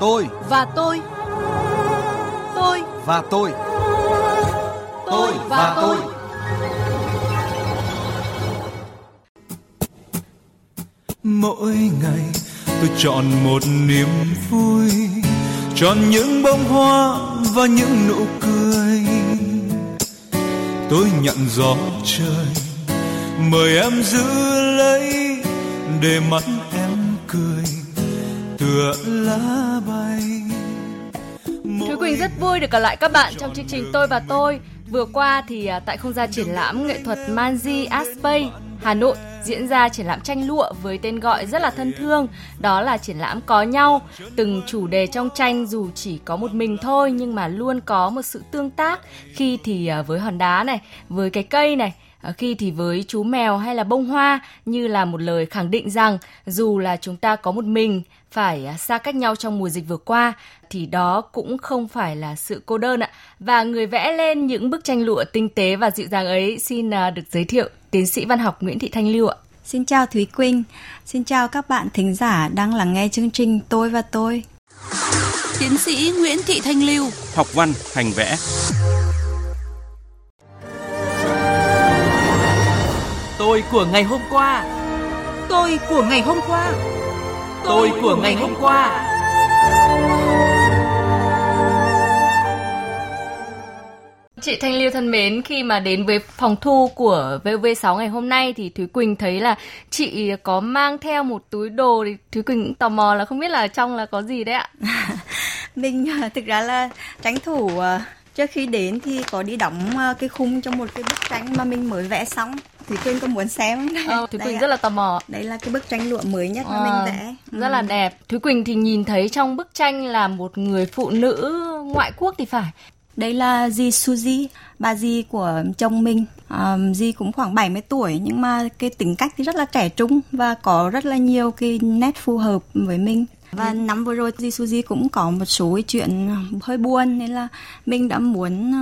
Tôi và tôi. Tôi và tôi. Tôi và tôi. Mỗi ngày tôi chọn một niềm vui, chọn những bông hoa và những nụ cười. Tôi nhận gió trời, mời em giữ lấy để mắt em cười tựa lá Quỳnh rất vui được gặp lại các bạn trong chương trình Tôi và Tôi. Vừa qua thì à, tại không gian triển lãm nghệ thuật Manji Art Space Hà Nội diễn ra triển lãm tranh lụa với tên gọi rất là thân thương, đó là triển lãm có nhau. Từng chủ đề trong tranh dù chỉ có một mình thôi nhưng mà luôn có một sự tương tác, khi thì à, với hòn đá này, với cái cây này, à, khi thì với chú mèo hay là bông hoa như là một lời khẳng định rằng dù là chúng ta có một mình phải à, xa cách nhau trong mùa dịch vừa qua thì đó cũng không phải là sự cô đơn ạ. Và người vẽ lên những bức tranh lụa tinh tế và dịu dàng ấy xin được giới thiệu tiến sĩ văn học Nguyễn Thị Thanh Lưu ạ. Xin chào Thúy Quỳnh, xin chào các bạn thính giả đang lắng nghe chương trình Tôi và Tôi. Tiến sĩ Nguyễn Thị Thanh Lưu, học văn, hành vẽ. Tôi của ngày hôm qua. Tôi của ngày hôm qua. Tôi của ngày hôm qua. Chị Thanh Liêu thân mến, khi mà đến với phòng thu của VV6 ngày hôm nay thì Thúy Quỳnh thấy là chị có mang theo một túi đồ thì Thúy Quỳnh cũng tò mò là không biết là trong là có gì đấy ạ. Mình à, thực ra là tranh thủ à, trước khi đến thì có đi đóng à, cái khung cho một cái bức tranh mà mình mới vẽ xong Thúy Quỳnh có muốn xem không? Ờ, Thúy Quỳnh ạ. rất là tò mò. Đây là cái bức tranh lụa mới nhất mà à, mình ờ, vẽ. Rất ừ. là đẹp. Thúy Quỳnh thì nhìn thấy trong bức tranh là một người phụ nữ ngoại quốc thì phải. Đây là dì Suzy, bà dì của chồng mình. Um, dì cũng khoảng 70 tuổi nhưng mà cái tính cách thì rất là trẻ trung và có rất là nhiều cái nét phù hợp với mình. Và ừ. năm vừa rồi dì Suzy cũng có một số chuyện hơi buồn nên là mình đã muốn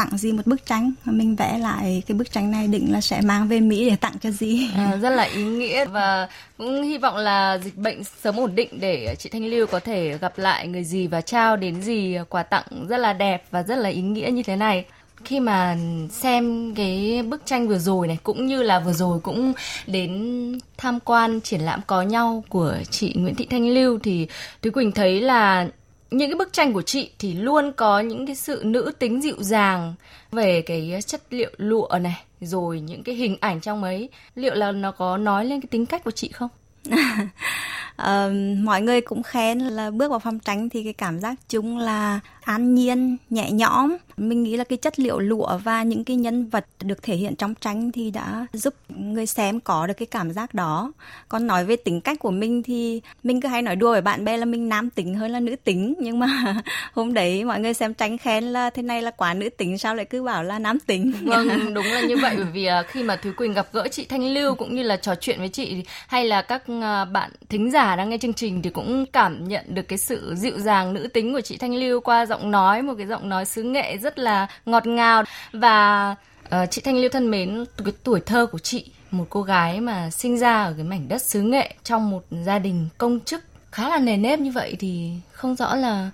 tặng gì một bức tranh. Mình vẽ lại cái bức tranh này định là sẽ mang về Mỹ để tặng cho gì à, rất là ý nghĩa và cũng hy vọng là dịch bệnh sớm ổn định để chị Thanh Lưu có thể gặp lại người gì và trao đến gì quà tặng rất là đẹp và rất là ý nghĩa như thế này. Khi mà xem cái bức tranh vừa rồi này cũng như là vừa rồi cũng đến tham quan triển lãm có nhau của chị Nguyễn Thị Thanh Lưu thì Thúy Quỳnh thấy là những cái bức tranh của chị thì luôn có những cái sự nữ tính dịu dàng về cái chất liệu lụa này rồi những cái hình ảnh trong ấy. Liệu là nó có nói lên cái tính cách của chị không? Uh, mọi người cũng khen là bước vào phòng tránh thì cái cảm giác chung là an nhiên, nhẹ nhõm. Mình nghĩ là cái chất liệu lụa và những cái nhân vật được thể hiện trong tranh thì đã giúp người xem có được cái cảm giác đó. Còn nói về tính cách của mình thì mình cứ hay nói đùa với bạn bè là mình nam tính hơn là nữ tính. Nhưng mà hôm đấy mọi người xem tranh khen là thế này là quá nữ tính, sao lại cứ bảo là nam tính? Vâng đúng là như vậy. Bởi vì à, khi mà thúy quỳnh gặp gỡ chị thanh lưu cũng như là trò chuyện với chị hay là các à, bạn thính giả đang nghe chương trình thì cũng cảm nhận được cái sự dịu dàng, nữ tính của chị thanh lưu qua giọng nói một cái giọng nói xứ nghệ rất là ngọt ngào và uh, chị Thanh Liêu thân mến cái tuổi thơ của chị một cô gái mà sinh ra ở cái mảnh đất xứ nghệ trong một gia đình công chức khá là nề nếp như vậy thì không rõ là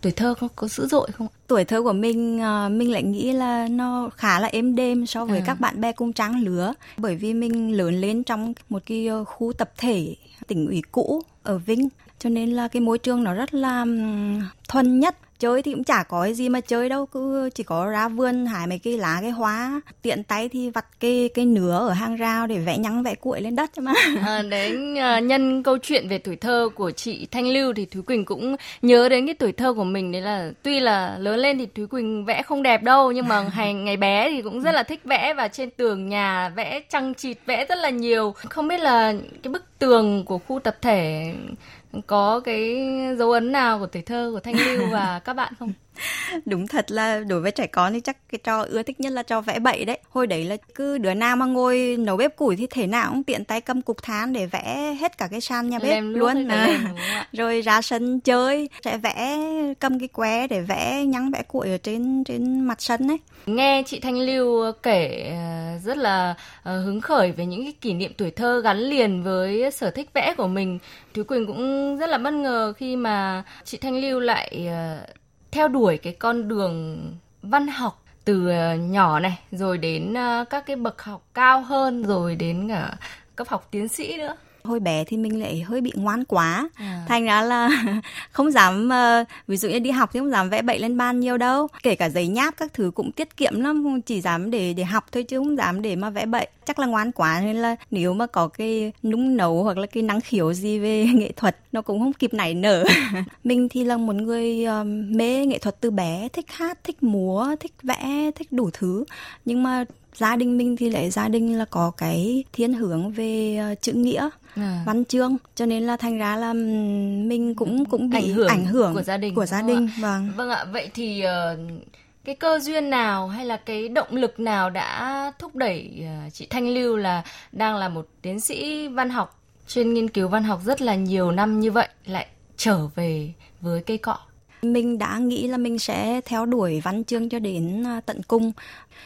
tuổi thơ có, có dữ dội không? Tuổi thơ của mình uh, mình lại nghĩ là nó khá là êm đêm so với à. các bạn bè cùng trang lứa bởi vì mình lớn lên trong một cái ờ, khu tập thể tỉnh ủy cũ ở Vinh cho nên là cái môi trường nó rất là thuần nhất chơi thì cũng chả có cái gì mà chơi đâu cứ chỉ có ra vườn hái mấy cái lá cái hoa tiện tay thì vặt cái cái nứa ở hang rào để vẽ nhắn vẽ cuội lên đất mà. À, đến uh, nhân câu chuyện về tuổi thơ của chị Thanh Lưu thì Thúy Quỳnh cũng nhớ đến cái tuổi thơ của mình. Đấy là tuy là lớn lên thì Thúy Quỳnh vẽ không đẹp đâu nhưng mà hành ngày bé thì cũng rất là thích vẽ và trên tường nhà vẽ trăng chịt vẽ rất là nhiều. Không biết là cái bức tường của khu tập thể có cái dấu ấn nào của tuổi thơ, của Thanh Lưu và các bạn không? Đúng thật là đối với trẻ con thì chắc cái trò ưa thích nhất là trò vẽ bậy đấy. Hồi đấy là cứ đứa nào mà ngồi nấu bếp củi thì thể nào cũng tiện tay cầm cục than để vẽ hết cả cái sàn nhà bếp luôn. à. rồi ra sân chơi sẽ vẽ cầm cái que để vẽ nhắn vẽ củi ở trên trên mặt sân ấy. Nghe chị Thanh Lưu kể ờ, rất là ờ, hứng khởi về những cái kỷ niệm tuổi thơ gắn liền với sở thích vẽ của mình. Thúy Quỳnh cũng rất là bất ngờ khi mà chị Thanh Lưu lại ờ, theo đuổi cái con đường văn học từ ờ, nhỏ này, rồi đến ờ, các cái bậc học cao hơn, rồi đến cả cấp học tiến sĩ nữa hồi bé thì mình lại hơi bị ngoan quá. À. thành ra là không dám uh, ví dụ như đi học thì không dám vẽ bậy lên ban nhiều đâu. Kể cả giấy nháp các thứ cũng tiết kiệm lắm chỉ dám để để học thôi chứ không dám để mà vẽ bậy. Chắc là ngoan quá nên là nếu mà có cái nung nấu hoặc là cái năng khiếu gì về nghệ thuật nó cũng không kịp nảy nở. Mình thì là một người um, mê nghệ thuật từ bé thích hát thích múa thích vẽ thích đủ thứ. Nhưng mà gia đình mình thì lại gia đình là có cái thiên hướng về uh, chữ nghĩa à. văn chương. Cho nên là thành ra là mình cũng cũng bị ảnh hưởng, ảnh hưởng của gia đình của gia đình vâng. Vâng ạ. Vậy thì uh, cái cơ duyên nào hay là cái động lực nào đã thúc đẩy uh, chị Thanh Lưu là đang là một tiến sĩ văn học chuyên nghiên cứu văn học rất là nhiều năm như vậy lại trở về với cây cọ mình đã nghĩ là mình sẽ theo đuổi văn chương cho đến tận cung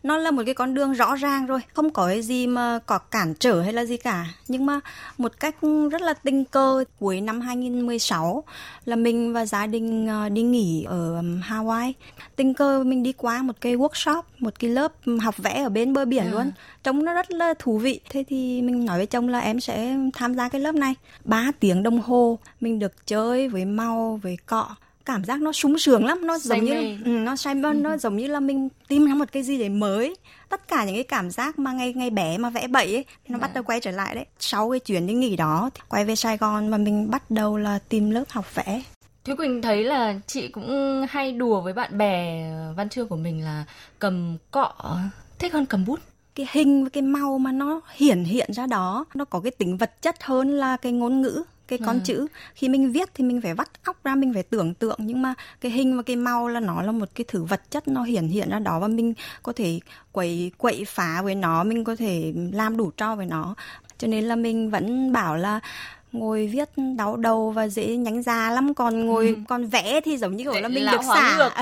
nó là một cái con đường rõ ràng rồi không có cái gì mà có cản trở hay là gì cả. Nhưng mà một cách rất là tình cờ cuối năm 2016 là mình và gia đình ờ, đi nghỉ ở Hawaii. Tình cờ mình đi qua một cái workshop một cái lớp học vẽ ở bên bờ biển à. luôn. Trông nó rất là thú vị. Thế thì mình nói với chồng là em sẽ tham gia cái lớp này. 3 tiếng đồng hồ mình được chơi với màu với cọ cảm giác nó sung sướng lắm nó giống như ừ, nó say ừ. nó giống như là mình tìm ra một cái gì để mới. Tất cả những cái cảm giác mà ngày ngày bé mà vẽ bậy ấy nó bắt dạ. đầu quay trở lại đấy. Sau cái chuyến đi nghỉ đó quay về Sài Gòn và mình bắt đầu là tìm lớp học vẽ. Thúy Quỳnh thấy là chị cũng hay đùa với bạn bè văn chương của mình là cầm cọ thích hơn cầm bút cái hình và cái màu mà nó hiển hiện ra đó nó có cái tính vật chất hơn là cái ngôn ngữ cái con à. chữ khi mình viết thì mình phải vắt óc ra mình phải tưởng tượng nhưng mà cái hình và cái màu là nó là một cái thứ vật chất nó hiển hiện ra đó và mình có thể quậy quậy phá với nó mình có thể làm đủ trò với nó cho nên là mình vẫn bảo là ngồi viết đau đầu và dễ nhánh ra lắm. Còn ngồi ừ. còn vẽ thì giống như kiểu là mình được xả. ngược,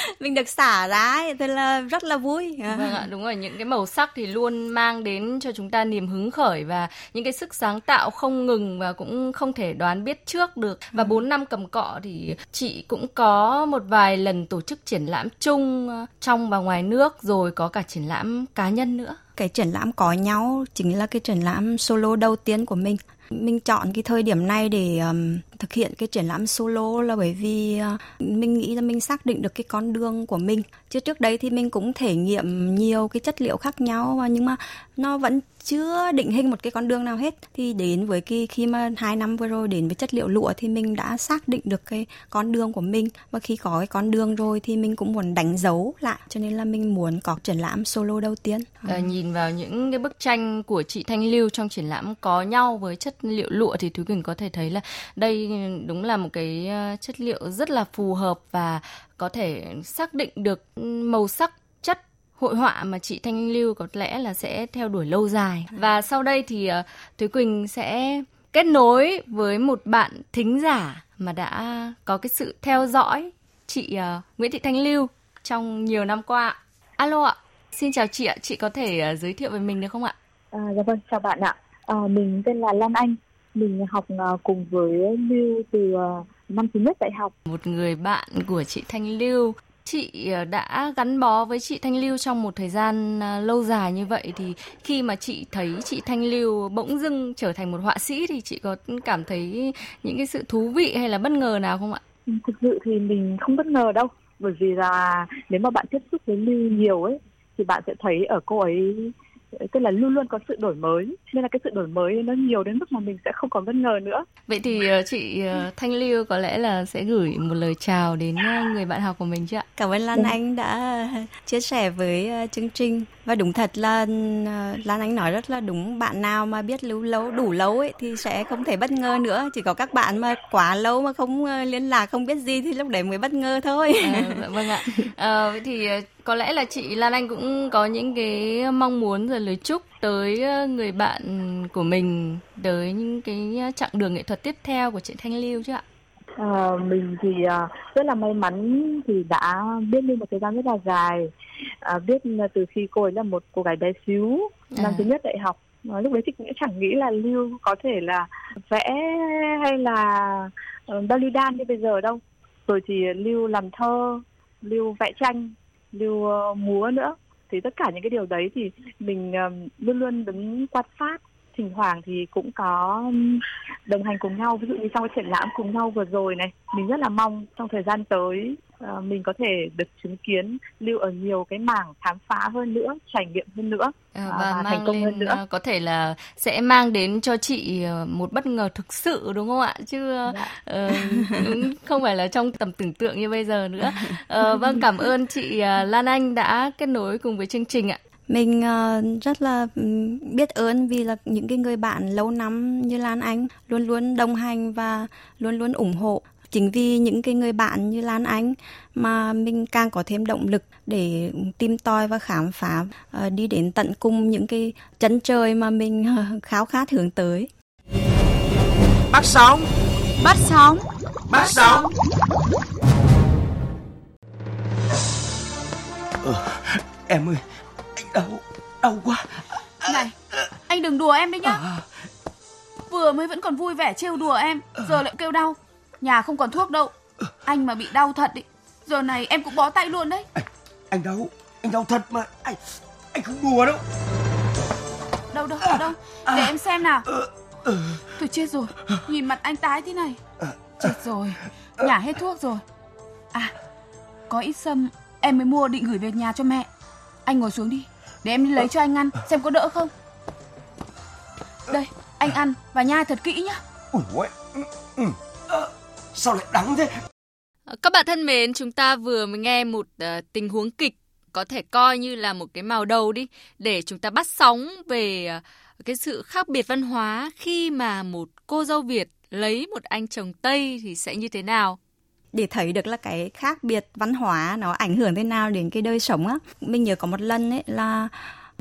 mình được xả ra thế là rất là vui. Vâng ạ đúng rồi những cái màu sắc thì luôn mang đến cho chúng ta niềm hứng khởi và những cái sức sáng tạo không ngừng và cũng không thể đoán biết trước được. Và ừ. 4 năm cầm cọ thì chị cũng có một vài lần tổ chức triển lãm chung ờ, trong và ngoài nước rồi có cả triển lãm cá nhân nữa. Cái triển lãm có nhau chính là cái triển lãm solo đầu tiên của mình mình chọn cái thời điểm này để um, thực hiện cái triển lãm solo là bởi vì uh, mình nghĩ là mình xác định được cái con đường của mình. Chứ trước đấy thì mình cũng thể nghiệm nhiều cái chất liệu khác nhau nhưng mà nó vẫn chưa định hình một cái con đường nào hết. Thì đến với cái khi mà hai năm vừa rồi đến với chất liệu lụa thì mình đã xác định được cái con đường của mình. Và khi có cái con đường rồi thì mình cũng muốn đánh dấu lại. Cho nên là mình muốn có triển lãm solo đầu tiên. À, nhìn vào những cái bức tranh của chị Thanh Lưu trong triển lãm có nhau với chất liệu lụa thì Thúy Quỳnh có thể thấy là đây đúng là một cái ờ, chất liệu rất là phù hợp và có thể xác định được màu sắc chất hội họa mà chị Thanh Lưu có lẽ là sẽ theo đuổi lâu dài. Và sau đây thì ờ, Thúy Quỳnh sẽ kết nối với một bạn thính giả mà đã có cái sự theo dõi chị ờ, Nguyễn Thị Thanh Lưu trong nhiều năm qua. Alo ạ, xin chào chị ạ, chị có thể giới thiệu về mình được không ạ? À, dạ vâng, chào bạn ạ. À, mình tên là Lan Anh, mình học uh, cùng với Lưu từ uh, năm thứ nhất đại học. Một người bạn của chị Thanh Lưu chị ờ, đã gắn bó với chị Thanh Lưu trong một thời gian ờ, lâu dài như vậy thì khi mà chị thấy chị Thanh Lưu bỗng dưng trở thành một họa sĩ thì chị có cảm thấy những cái sự thú vị hay là bất ngờ nào không ạ? Ừ, thực sự thì mình không bất ngờ đâu bởi vì là nếu mà bạn tiếp xúc với Lưu nhiều ấy thì bạn sẽ thấy ở cô ấy tức là luôn luôn có sự đổi mới nên là cái sự đổi mới nó nhiều đến mức mà mình sẽ không còn bất ngờ nữa. Vậy thì ờ, chị ờ, Thanh Lưu có lẽ là sẽ gửi một lời chào đến ờ, người bạn học của mình chứ ạ? Cảm ơn Lan Anh đã chia sẻ với chương trình. Và đúng thật là Lan Anh nói rất là đúng. Bạn nào mà biết lưu lâu đủ lâu ấy thì sẽ không thể bất ngờ nữa. Chỉ có các bạn mà quá lâu mà không liên lạc không biết gì thì lúc đấy mới bất ngờ thôi. À, vâng ạ. À, vậy thì có lẽ là chị Lan Anh cũng có những cái mong muốn rồi lời chúc tới ờ, người bạn của mình tới những cái chặng đường nghệ thuật tiếp theo của chị Thanh Lưu chứ ạ? À, mình thì uh, rất là may mắn thì đã biết Lưu một thời gian rất là dài à, biết từ khi cô ấy là một cô gái bé xíu năm à. thứ nhất đại học à, lúc đấy thì cũng chẳng nghĩ là Lưu có thể là vẽ hay là uh, ballet như bây giờ đâu rồi thì Lưu làm thơ Lưu vẽ tranh lưu ờ, múa nữa. Thì tất cả những cái điều đấy thì mình ờ, luôn luôn đứng quan sát thỉnh thoảng thì cũng có đồng hành cùng nhau. Ví dụ như trong cái triển lãm cùng nhau vừa rồi này mình rất là mong trong thời gian tới uh, mình có thể được chứng kiến lưu ở nhiều cái mảng khám phá hơn nữa trải nghiệm hơn nữa à, và, và thành công lên, hơn nữa. có thể là sẽ mang đến cho chị một bất ngờ thực sự đúng không ạ? Chứ dạ. uh, không phải là trong tầm tưởng tượng như bây giờ nữa. Uh, vâng cảm ơn chị Lan Anh đã kết nối cùng với chương trình ạ mình uh, rất là biết ơn vì là những cái người bạn lâu năm như Lan Anh luôn luôn đồng hành và luôn luôn ủng hộ chính vì những cái người bạn như Lan Anh mà mình càng có thêm động lực để tìm tòi và khám phá uh, đi đến tận cùng những cái chân trời mà mình uh, khao khát hướng tới. Bắt sóng, bắt sóng, bắt sóng. Ờ, em ơi, Đau, đau quá. Này, anh đừng đùa em đấy nhá. À. Vừa mới vẫn còn vui vẻ trêu đùa em Giờ lại kêu đau. Nhà không còn thuốc đâu. Anh mà bị đau thật ý. Giờ này em cũng bó tay luôn đấy. Anh, anh đau, anh đau thật mà. Anh anh không đùa đâu. Đâu đâu, đâu, đâu Để em xem nào. Tôi chết rồi. Nhìn mặt anh tái thế này. Chết rồi. Nhả hết thuốc rồi. À Có ít sâm Em mới mua định gửi về nhà cho mẹ. Anh ngồi xuống đi để em đi lấy cho anh ăn xem có đỡ không. Đây anh ăn và nhai thật kỹ nhá. Ủa ừ, ừ. Sao lại đắng thế? Các bạn thân mến chúng ta vừa mới nghe một uh, tình huống kịch Có thể coi như là một cái màu đầu đi Để chúng ta bắt sóng về uh, cái sự khác biệt văn hóa Khi mà một cô dâu Việt lấy một anh chồng Tây thì sẽ như thế nào để thấy được là cái khác biệt văn hóa nó ảnh hưởng thế nào đến cái đời sống á. Mình nhớ có một lần ấy là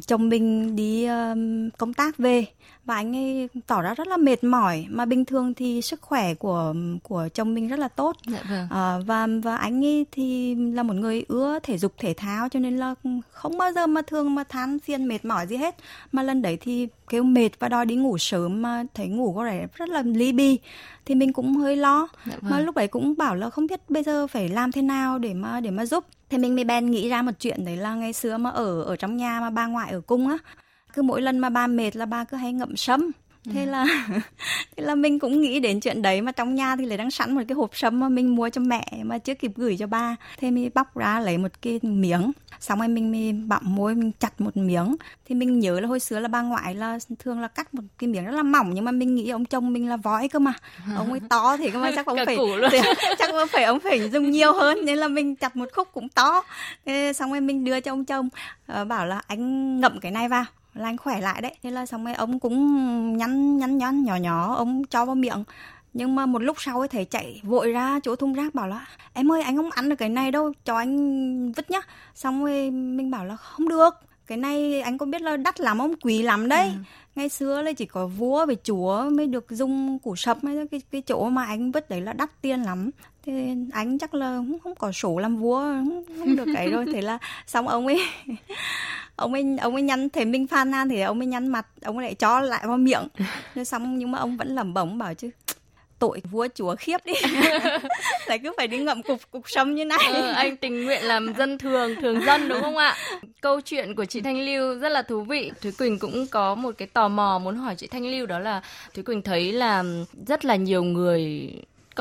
chồng mình đi um, công tác về và anh ấy tỏ ra rất là mệt mỏi. Mà bình thường thì sức khỏe của của chồng mình rất là tốt. Dạ vâng. à, và và anh ấy thì là một người ưa thể dục thể thao cho nên là không bao giờ mà thường mà than phiền mệt mỏi gì hết. Mà lần đấy thì kêu mệt và đòi đi ngủ sớm mà thấy ngủ có vẻ rất là ly bi thì mình cũng hơi lo. Dạ vâng. mà lúc đấy cũng bảo là không biết bây giờ phải làm thế nào để mà để mà giúp. Thì mình mới bèn nghĩ ra một chuyện đấy là ngày xưa mà ở ở trong nhà mà ba ngoại ở cung á cứ mỗi lần mà ba mệt là ba cứ hay ngậm sâm thế ừ. là thế là mình cũng nghĩ đến chuyện đấy mà trong nhà thì lại đang sẵn một cái hộp sâm mà mình mua cho mẹ mà chưa kịp gửi cho ba. Thế mình bóc ra lấy một cái miếng. Xong rồi mình mình bặm môi mình chặt một miếng. Thì mình nhớ là hồi xưa là ba ngoại là thường là cắt một cái miếng rất là mỏng nhưng mà mình nghĩ ông chồng mình là vói cơ mà. Ông ấy to thì mà chắc ông phải chắc ông phải ông phải dùng nhiều hơn nên là mình chặt một khúc cũng to. Thế xong rồi mình đưa cho ông chồng uh, bảo là anh ngậm cái này vào là anh khỏe lại đấy. Thế là xong rồi, ông cũng nhắn nhắn nhắn, nhỏ nhỏ, ông cho vào miệng. Nhưng mà một lúc sau ấy, thầy chạy vội ra chỗ thùng rác bảo là, em ơi, anh không ăn được cái này đâu, cho anh vứt nhá. Xong rồi mình bảo là, không được cái này anh có biết là đắt lắm ông quý lắm đấy. Ừ. ngày xưa là chỉ có vua với chúa mới được dùng củ sập mấy cái cái chỗ mà anh vứt đấy là đắt tiền lắm. Thế anh chắc là không, không có sổ làm vua không, không được cái rồi thế là xong ông ấy ông ấy ông ấy nhăn thấy minh phan nan thì ông ấy nhăn mặt ông ấy lại cho lại vào miệng. Thế xong nhưng mà ông vẫn lẩm bẩm bảo chứ tội vua chúa khiếp đi. Lại cứ phải đi ngậm cục cục sâm như này. Ừ, anh tình nguyện làm dân thường thường dân đúng không ạ? Câu chuyện của chị thanh lưu rất là thú vị. Thúy quỳnh cũng có một cái tò mò muốn hỏi chị thanh lưu đó là thúy quỳnh thấy là rất là nhiều người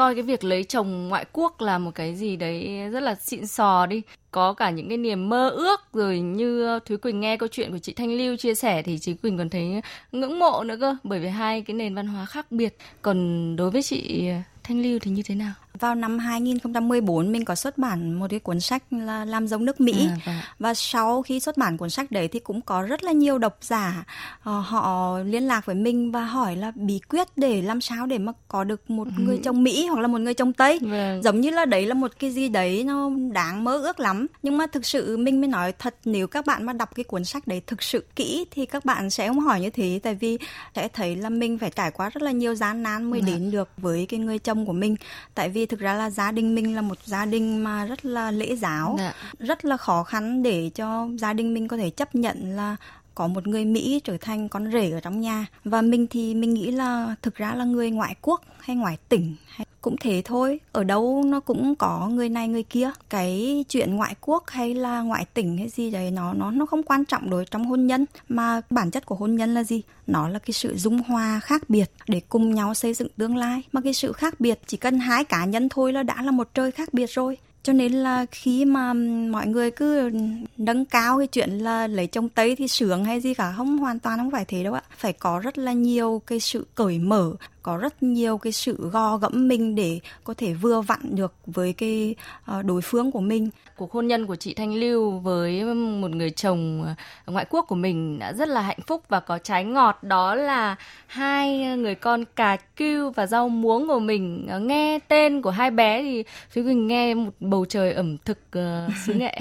coi cái việc lấy chồng ngoại quốc là một cái gì đấy rất là xịn sò đi có cả những cái niềm mơ ước, rồi như Thúy Quỳnh nghe câu chuyện của chị Thanh Lưu chia sẻ thì chị Quỳnh còn thấy ngưỡng mộ nữa cơ, bởi vì hai cái nền văn hóa khác biệt còn đối với chị Thanh Lưu thì như thế nào? Vào năm 2014 mình có xuất bản một cái cuốn sách là làm giống nước Mỹ à, vâng. và sau khi xuất bản cuốn sách đấy thì cũng có rất là nhiều độc giả uh, họ liên lạc với mình và hỏi là bí quyết để làm sao để mà có được một ừ. người chồng Mỹ hoặc là một người chồng Tây vâng. giống như là đấy là một cái gì đấy nó đáng mơ ước lắm nhưng mà thực sự mình mới nói thật nếu các bạn mà đọc cái cuốn sách đấy thực sự kỹ thì các bạn sẽ không hỏi như thế tại vì sẽ thấy là mình phải trải qua rất là nhiều gian nan mới à. đến được với cái người chồng của mình tại vì thực ra là gia đình mình là một gia đình mà rất là lễ giáo dạ. rất là khó khăn để cho gia đình mình có thể chấp nhận là có một người Mỹ trở thành con rể ở trong nhà và mình thì mình nghĩ là thực ra là người ngoại quốc hay ngoại tỉnh hay cũng thế thôi, ở đâu nó cũng có người này người kia. Cái chuyện ngoại quốc hay là ngoại tỉnh hay gì đấy, nó nó nó không quan trọng đối trong hôn nhân. Mà bản chất của hôn nhân là gì? Nó là cái sự dung hòa khác biệt để cùng nhau xây dựng tương lai. Mà cái sự khác biệt chỉ cần hai cá nhân thôi là đã là một trời khác biệt rồi. Cho nên là khi mà mọi người cứ nâng cao cái chuyện là lấy chồng tây thì sướng hay gì cả, không hoàn toàn không phải thế đâu ạ. Phải có rất là nhiều cái sự cởi mở có rất nhiều cái sự gò gẫm mình để có thể vừa vặn được với cái ờ, đối phương của mình. Cuộc hôn nhân của chị Thanh Lưu với một người chồng ờ, ngoại quốc của mình đã rất là hạnh phúc và có trái ngọt đó là hai người con cà cưu và rau muống của mình. Ờ, nghe tên của hai bé thì Thúy Quỳnh nghe một bầu trời ẩm thực uh, xứ nghệ.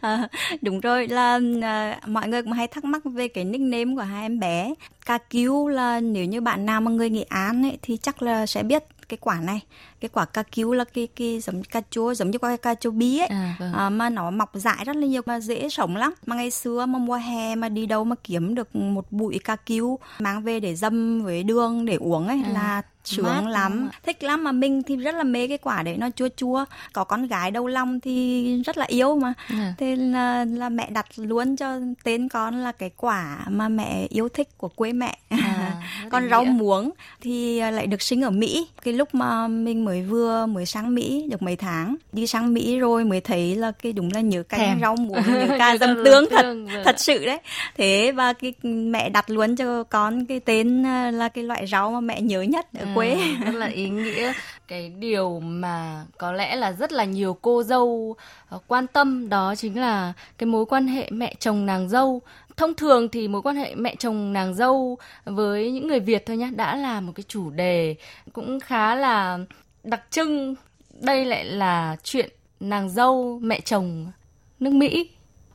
à, đúng rồi là uh, mọi người cũng hay thắc mắc về cái nickname của hai em bé ca cứu là nếu như bạn nào mà người Nghệ An ấy, thì chắc là sẽ biết cái quả này cái quả ca cứu là cái cái giống cà chua giống như quả cà chua bí ấy. À, vâng. à, mà nó mọc dại rất là nhiều mà dễ sống lắm. Mà ngày xưa mà mùa hè mà đi đâu mà kiếm được một bụi ca cứu mang về để dâm với đường để uống ấy à. là sướng lắm. thích lắm mà mình thì rất là mê cái quả đấy nó chua chua. Có con gái đầu lòng thì rất là yêu mà. À. thế là, là mẹ đặt luôn cho tên con là cái quả mà mẹ yêu thích của quê mẹ. À, con rau muống thì lại được sinh ở mỹ. Cái lúc mà mình mới vừa mới sang mỹ được mấy tháng. Đi sang mỹ rồi mới thấy là cái đúng là nhớ canh Thèm. rau muống nhớ ca dâm tương thật vâng. thật sự đấy. Thế và cái mẹ đặt luôn cho con cái tên là cái loại rau mà mẹ nhớ nhất ở quê. à, rất là ý nghĩa. Cái điều mà có lẽ là rất là nhiều cô dâu ờ, quan tâm đó chính là cái mối quan hệ mẹ chồng nàng dâu. Thông thường thì mối quan hệ mẹ chồng nàng dâu với những người Việt thôi nhá đã là một cái chủ đề cũng khá là đặc trưng. Đây lại là chuyện nàng dâu mẹ chồng nước Mỹ.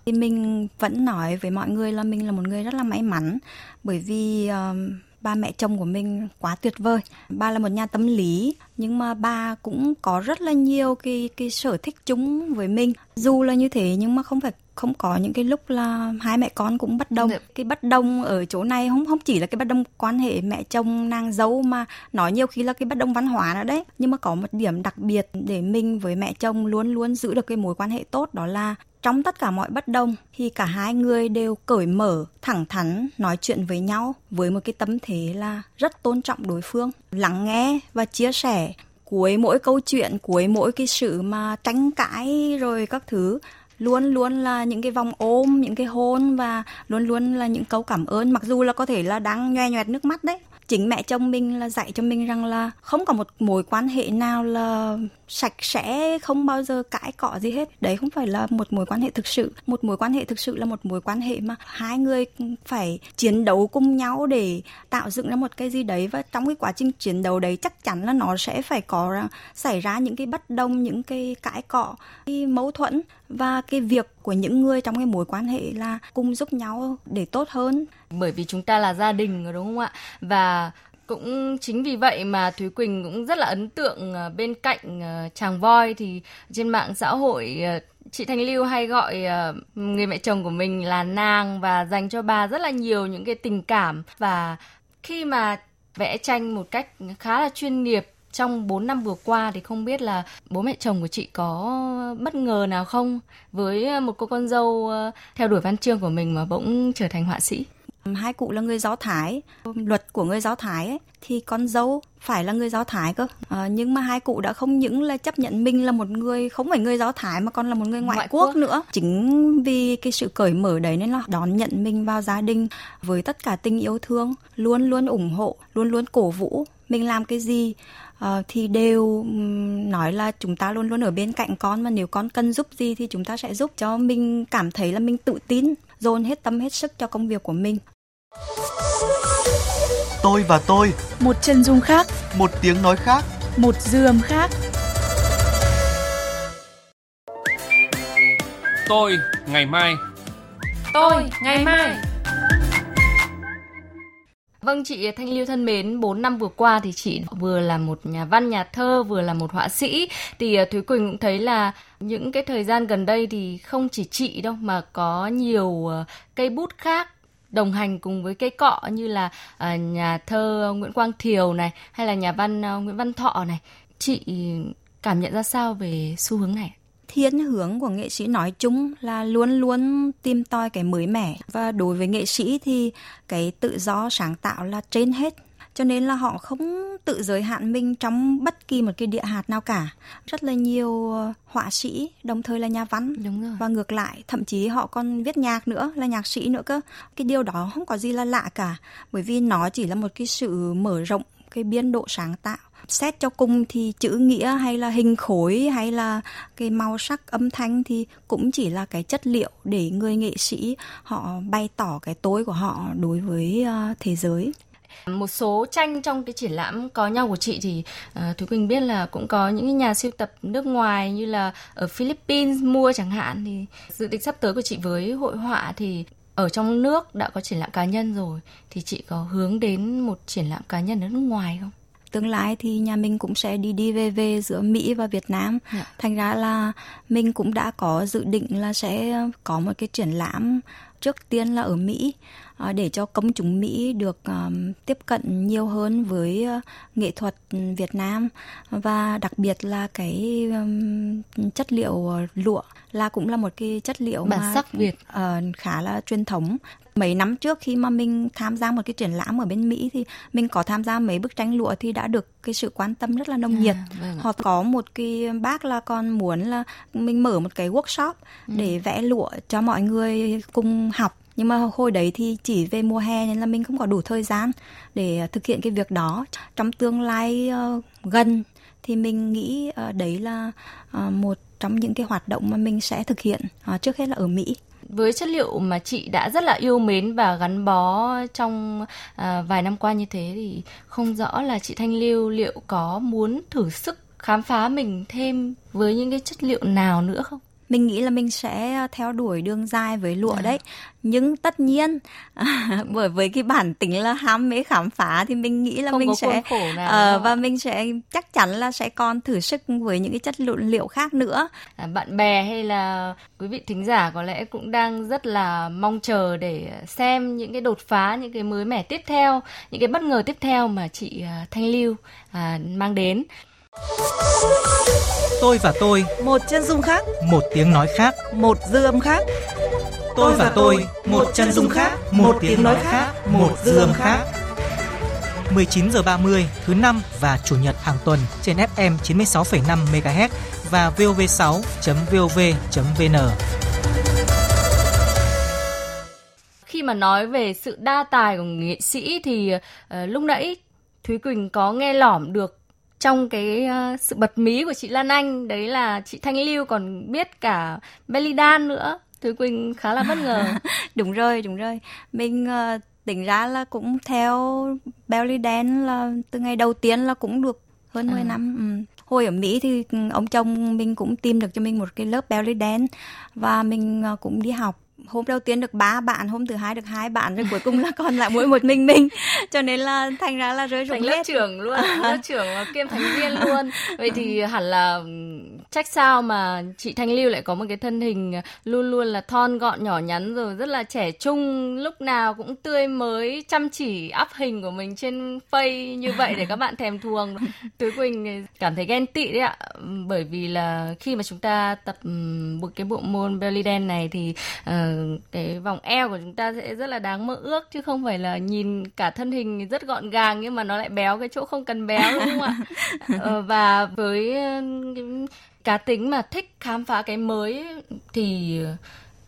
Thì mình vẫn nói với mọi người là mình là một người rất là may mắn bởi vì uh, ba mẹ chồng của mình quá tuyệt vời. Ba là một nhà tâm lý nhưng mà ba cũng có rất là nhiều cái cái sở thích chung với mình. Dù là như thế nhưng mà không phải không có những cái lúc là hai mẹ con cũng bất đồng. Được. cái bất đồng ở chỗ này không không chỉ là cái bất đồng quan hệ mẹ chồng nàng dâu mà nói nhiều khi là cái bất đồng văn hóa nữa đấy. Nhưng mà có một điểm đặc biệt để mình với mẹ chồng luôn luôn giữ được cái mối quan hệ tốt đó là trong tất cả mọi bất đồng thì cả hai người đều cởi mở, thẳng thắn nói chuyện với nhau với một cái tâm thế là rất tôn trọng đối phương, lắng nghe và chia sẻ cuối mỗi câu chuyện, cuối mỗi cái sự mà tranh cãi rồi các thứ luôn luôn là những cái vòng ôm, những cái hôn và luôn luôn là những câu cảm ơn mặc dù là có thể là đang nhoe nhoẹt nước mắt đấy. Chính mẹ chồng mình là dạy cho mình rằng là không có một mối quan hệ nào là sạch sẽ, không bao giờ cãi cọ gì hết. Đấy không phải là một mối quan hệ thực sự. Một mối quan hệ thực sự là một mối quan hệ mà hai người phải chiến đấu cùng nhau để tạo dựng ra một cái gì đấy. Và trong cái quá trình chiến đấu đấy, chắc chắn là nó sẽ phải có xảy ra những cái bất đồng, những cái cãi cọ, cái mâu thuẫn. Và cái việc của những người trong cái mối quan hệ là cùng giúp nhau để tốt hơn. Bởi vì chúng ta là gia đình đúng không ạ? Và cũng chính vì vậy mà Thúy Quỳnh cũng rất là ấn tượng ờ, bên cạnh ờ, chàng voi thì trên mạng xã hội ờ, chị Thanh Lưu hay gọi người mẹ chồng của mình là nàng và dành cho bà rất là nhiều những cái tình cảm và khi mà vẽ tranh một cách khá là chuyên nghiệp trong 4 năm vừa qua thì không biết là bố mẹ chồng của chị có bất ngờ nào không với một cô con dâu theo đuổi văn chương của mình mà bỗng trở thành họa sĩ? Hai cụ là người Do Thái, luật của người Do Thái ấy, thì con dâu phải là người Do Thái cơ. À, nhưng mà hai cụ đã không những là chấp nhận mình là một người không phải người Do Thái mà còn là một người ngoại, ngoại quốc, quốc nữa. Chính vì cái sự cởi mở đấy nên là đón nhận mình vào gia đình với tất cả tình yêu thương, luôn luôn ủng hộ, luôn luôn cổ vũ mình làm cái gì uh, thì đều nói là chúng ta luôn luôn ở bên cạnh con mà nếu con cần giúp gì thì chúng ta sẽ giúp cho mình cảm thấy là mình tự tin dồn hết tâm hết sức cho công việc của mình. Tôi và tôi. Một chân dung khác. Một tiếng nói khác. Một dư âm khác. Tôi ngày mai. Tôi ngày mai Vâng chị Thanh Lưu thân mến, 4 năm vừa qua thì chị vừa là một nhà văn, nhà thơ, vừa là một họa sĩ. Thì à, Thúy Quỳnh cũng thấy là những cái thời gian gần đây thì không chỉ chị đâu mà có nhiều à, cây bút khác đồng hành cùng với cây cọ như là à, nhà thơ Nguyễn Quang Thiều này hay là nhà văn Nguyễn Văn Thọ này. Chị cảm nhận ra sao về xu hướng này? Thiên hướng của nghệ sĩ nói chung là luôn luôn tìm tòi cái mới mẻ. Và đối với nghệ sĩ thì cái tự do sáng tạo là trên hết. Cho nên là họ không tự giới hạn mình trong bất kỳ một cái địa hạt nào cả. Rất là nhiều họa sĩ đồng thời là nhà văn. Đúng rồi. và ngược lại thậm chí họ còn viết nhạc nữa là nhạc sĩ nữa cơ. Cái điều đó không có gì là lạ cả. Bởi vì nó chỉ là một cái sự mở rộng cái biên độ sáng tạo xét cho cùng thì chữ nghĩa hay là hình khối hay là cái màu sắc âm thanh thì cũng chỉ là cái chất liệu để người nghệ sĩ họ bày tỏ cái tối của họ đối với ờ, thế giới một số tranh trong cái triển lãm có nhau của chị thì uh, Thúy Quỳnh biết là cũng có những nhà siêu tập nước ngoài như là ở Philippines mua chẳng hạn thì dự định sắp tới của chị với hội họa thì ở trong nước đã có triển lãm cá nhân rồi thì chị có hướng đến một triển lãm cá nhân ở nước ngoài không? Tương lai thì nhà mình cũng sẽ đi đi về về giữa Mỹ và Việt Nam. Yeah. Dạ. Thành ra là mình cũng đã có dự định là sẽ có một cái triển lãm trước tiên là ở Mỹ à, để cho công chúng Mỹ được tiếp cận nhiều hơn với uh, nghệ thuật Việt Nam và đặc biệt là cái chất liệu lụa là cũng là một cái chất liệu bản mà, sắc Việt uh, khá là truyền thống mấy năm trước khi mà mình tham gia một cái triển lãm ở bên Mỹ thì mình có tham gia mấy bức tranh lụa thì đã được cái sự quan tâm rất là nồng nhiệt. À, vâng Họ có một cái bác là còn muốn là mình mở một cái workshop ừ. để vẽ lụa cho mọi người cùng học nhưng mà hồi đấy thì chỉ về mùa hè nên là mình không có đủ thời gian để thực hiện cái việc đó trong tương lai uh, gần thì mình nghĩ uh, đấy là uh, một trong những cái hoạt động mà mình sẽ thực hiện uh, trước hết là ở Mỹ với chất liệu mà chị đã rất là yêu mến và gắn bó trong à, vài năm qua như thế thì không rõ là chị Thanh Lưu liệu có muốn thử sức khám phá mình thêm với những cái chất liệu nào nữa không? Mình nghĩ là mình sẽ theo đuổi đường dài với lụa à. đấy. Nhưng tất nhiên bởi với cái bản tính là ham mê khám phá thì mình nghĩ là Không mình sẽ uh, và mình sẽ chắc chắn là sẽ còn thử sức với những cái chất liệu liệu khác nữa. À, bạn bè hay là quý vị thính giả có lẽ cũng đang rất là mong chờ để xem những cái đột phá những cái mới mẻ tiếp theo những cái bất ngờ tiếp theo mà chị à, Thanh Lưu à, mang đến Tôi và tôi. Một chân dung khác. Một tiếng nói khác. Một dư âm khác. Tôi và tôi Một chân dung khác Một tiếng nói khác Một dư âm khác. 19 giờ 30 thứ năm và chủ nhật hàng tuần trên FM 96,5 MHz và vov6.vov.vn. Khi mà nói về sự đa tài của nghệ sĩ thì uh, lúc nãy Thúy Quỳnh có nghe lỏm được trong cái uh, sự bật mí của chị Lan Anh đấy là chị Thanh Lưu còn biết cả belly dance nữa Thúy Quỳnh khá là bất ngờ đúng rồi đúng rồi mình uh, tính ra là cũng theo belly dance là từ ngày đầu tiên là cũng được hơn 10 à. năm ừ. hồi ở Mỹ thì ông chồng mình cũng tìm được cho mình một cái lớp belly dance và mình uh, cũng đi học hôm đầu tiên được ba bạn hôm thứ hai được hai bạn rồi cuối cùng là còn lại mỗi một mình mình. Cho nên là thành ra là rơi rụng lớp trưởng luôn lớp trưởng kiêm thành viên luôn. Vậy thì hẳn là Trách sao mà chị Thanh Lưu lại có một cái thân hình luôn luôn là thon gọn nhỏ nhắn rồi rất là trẻ trung, lúc nào cũng tươi mới, chăm chỉ up hình của mình trên face như vậy để các bạn thèm thuồng. Tứ Quỳnh cảm thấy ghen tị đấy ạ, bởi vì là khi mà chúng ta tập một cái bộ môn belly dance này thì uh, cái vòng eo của chúng ta sẽ rất là đáng mơ ước chứ không phải là nhìn cả thân hình rất gọn gàng nhưng mà nó lại béo cái chỗ không cần béo đúng không ạ? uh, và với cá tính mà thích khám phá cái mới thì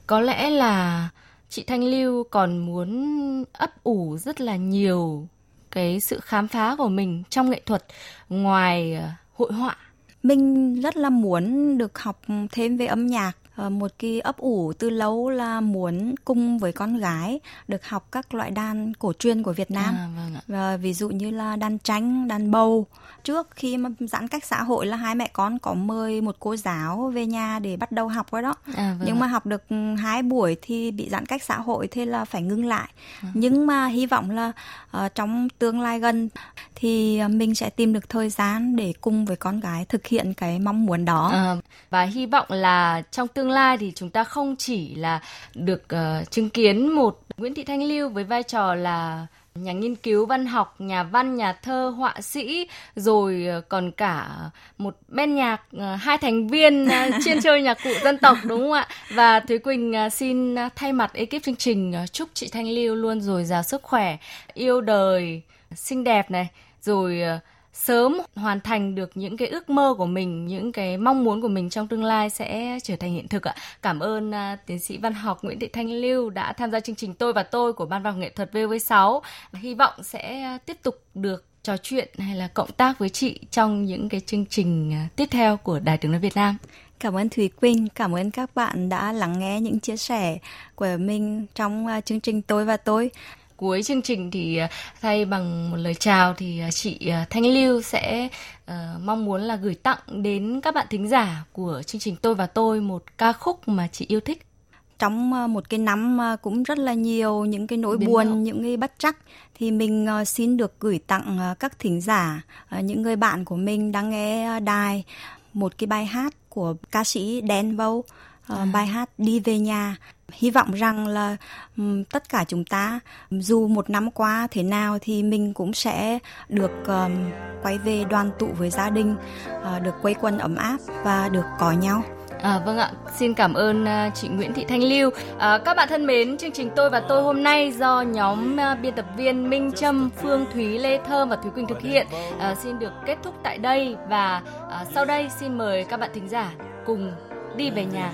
có lẽ là chị Thanh Lưu còn muốn ấp ủ rất là nhiều cái sự khám phá của mình trong nghệ thuật ngoài ờ, hội họa. Mình rất là muốn được học thêm về âm nhạc Ờ, một cái ấp ủ từ lâu là muốn cùng với con gái được học các loại đàn cổ truyền của Việt Nam. À, vâng ạ. Và ví dụ như là đàn tranh, đàn bầu. Trước khi mà giãn cách xã hội là hai mẹ con có mời một cô giáo về nhà để bắt đầu học rồi đó. À, vâng Nhưng mà học được hai buổi thì bị giãn cách xã hội thế là phải ngưng lại. À. Nhưng mà hy vọng là uh, trong tương lai gần thì mình sẽ tìm được thời gian để cùng với con gái thực hiện cái mong muốn đó. À, và hy vọng là trong tương tương lai thì chúng ta không chỉ là được uh, chứng kiến một Nguyễn Thị Thanh Lưu với vai trò là nhà nghiên cứu văn học, nhà văn, nhà thơ, họa sĩ, rồi ờ, còn cả một bên nhạc ờ, hai thành viên chuyên chơi nhạc cụ dân tộc đúng không ạ? Và Thúy Quỳnh xin thay mặt ekip chương trình chúc chị Thanh Lưu luôn dồi dào sức khỏe, yêu đời, xinh đẹp này, rồi sớm hoàn thành được những cái ước mơ của mình, những cái mong muốn của mình trong tương lai sẽ trở thành hiện thực ạ. Cảm ơn uh, tiến sĩ văn học Nguyễn Thị Thanh Lưu đã tham gia chương trình Tôi và tôi của Ban văn học nghệ thuật VV6. Hy vọng sẽ tiếp tục được trò chuyện hay là cộng tác với chị trong những cái chương trình à, tiếp theo của Đài Tiếng nói Việt Nam. Cảm ơn Thùy Quỳnh, cảm ơn các bạn đã lắng nghe những chia sẻ của mình trong à, chương trình Tôi và tôi cuối chương trình thì à, thay bằng một lời chào thì à, chị à, Thanh Lưu sẽ uh, mong muốn là gửi tặng đến các bạn thính giả của chương trình Tôi và tôi một ca khúc mà chị yêu thích trong một cái năm cũng rất là nhiều những cái nỗi Biến buồn, động. những cái bất trắc thì mình xin được gửi tặng các thính giả, những người bạn của mình đang nghe đài một cái bài hát của ca sĩ Đen Vâu, à. bài hát Đi về nhà hy vọng rằng là um, tất cả chúng ta dù một năm qua thế nào thì mình cũng sẽ được um, quay về đoàn tụ với gia đình uh, được quây quần ấm áp và được có nhau À, vâng ạ, xin cảm ơn uh, chị Nguyễn Thị Thanh Lưu. À, các bạn thân mến, chương trình tôi và tôi hôm nay do nhóm uh, biên tập viên Minh Trâm, Phương Thúy, Lê Thơm và Thúy Quỳnh thực hiện uh, xin được kết thúc tại đây và uh, sau đây xin mời các bạn thính giả cùng đi về nhà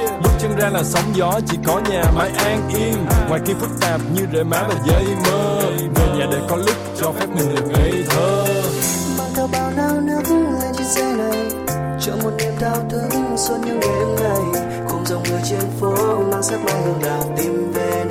chân ra là sóng gió, chỉ có nhà mãi an yên. Ngoài kia phức tạp như rễ má và giấy mơ về nhà để có lúc cho phép mình được ngây thơ. Mang theo bao nao nước lên trên xe này cho một niềm đau thương suốt những đêm ngày. Cùng dòng người trên phố mang sắc mai hương đào tìm về nơi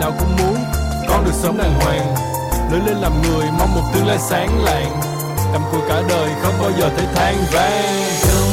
Nào cũng muốn con được sống đàng hoàng. Lớn lên làm người, mong một tương lai sáng lạng. Cầm cùi cả đời không bao giờ thấy than vang.